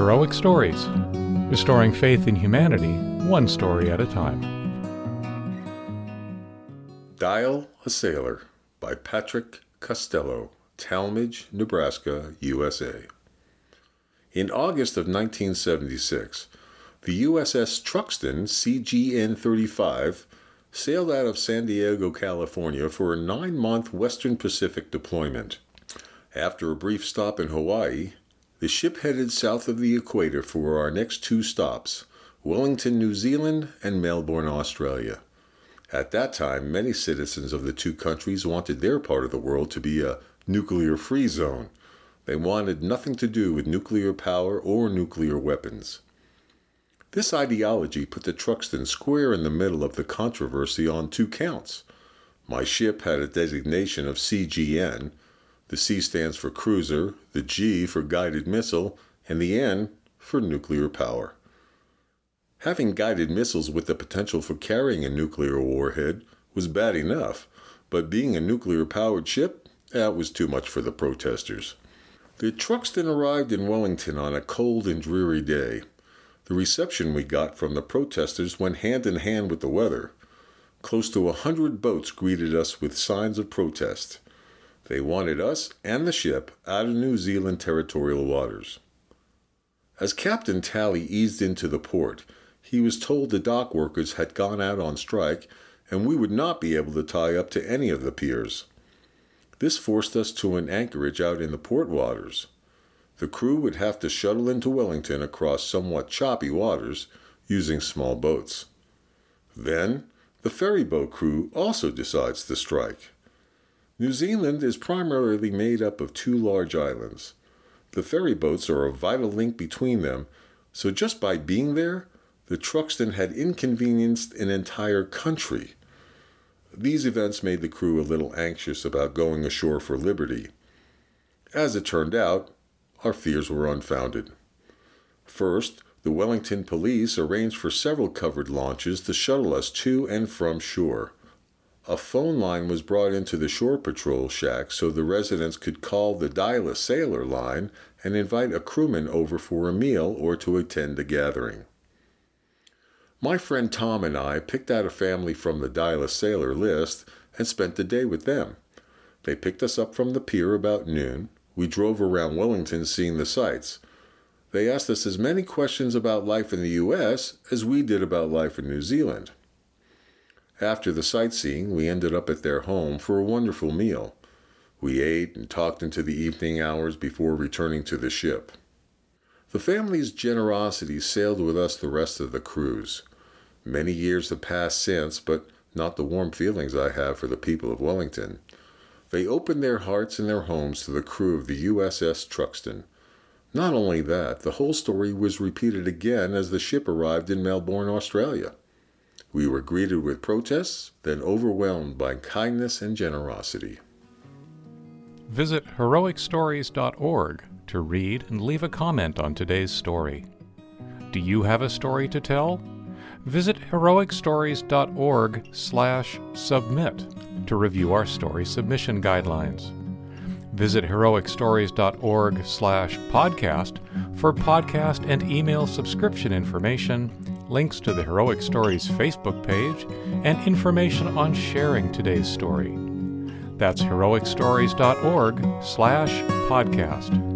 Heroic Stories, restoring faith in humanity, one story at a time. Dial a Sailor by Patrick Costello, Talmage, Nebraska, USA. In August of 1976, the USS Truxtun CGN 35 sailed out of San Diego, California for a nine month Western Pacific deployment. After a brief stop in Hawaii, the ship headed south of the equator for our next two stops Wellington, New Zealand, and Melbourne, Australia. At that time, many citizens of the two countries wanted their part of the world to be a nuclear free zone. They wanted nothing to do with nuclear power or nuclear weapons. This ideology put the Truxtun square in the middle of the controversy on two counts. My ship had a designation of CGN. The C stands for cruiser, the G for guided missile, and the N for nuclear power. Having guided missiles with the potential for carrying a nuclear warhead was bad enough, but being a nuclear powered ship, that was too much for the protesters. The Truxtun arrived in Wellington on a cold and dreary day. The reception we got from the protesters went hand in hand with the weather. Close to a hundred boats greeted us with signs of protest. They wanted us and the ship out of New Zealand territorial waters. As Captain Tally eased into the port, he was told the dock workers had gone out on strike and we would not be able to tie up to any of the piers. This forced us to an anchorage out in the port waters. The crew would have to shuttle into Wellington across somewhat choppy waters using small boats. Then, the ferry boat crew also decides to strike. New Zealand is primarily made up of two large islands. The ferry boats are a vital link between them, so just by being there, the Truxtun had inconvenienced an entire country. These events made the crew a little anxious about going ashore for liberty. As it turned out, our fears were unfounded. First, the Wellington police arranged for several covered launches to shuttle us to and from shore. A phone line was brought into the shore patrol shack so the residents could call the Dial a Sailor line and invite a crewman over for a meal or to attend a gathering. My friend Tom and I picked out a family from the Dial a Sailor list and spent the day with them. They picked us up from the pier about noon, we drove around Wellington seeing the sights. They asked us as many questions about life in the U.S. as we did about life in New Zealand. After the sightseeing, we ended up at their home for a wonderful meal. We ate and talked into the evening hours before returning to the ship. The family's generosity sailed with us the rest of the cruise. Many years have passed since, but not the warm feelings I have for the people of Wellington. They opened their hearts and their homes to the crew of the USS Truxtun. Not only that, the whole story was repeated again as the ship arrived in Melbourne, Australia. We were greeted with protests, then overwhelmed by kindness and generosity. Visit heroicstories.org to read and leave a comment on today's story. Do you have a story to tell? Visit heroicstories.org/submit to review our story submission guidelines. Visit heroicstories.org slash podcast for podcast and email subscription information, links to the Heroic Stories Facebook page, and information on sharing today's story. That's heroicstories.org slash podcast.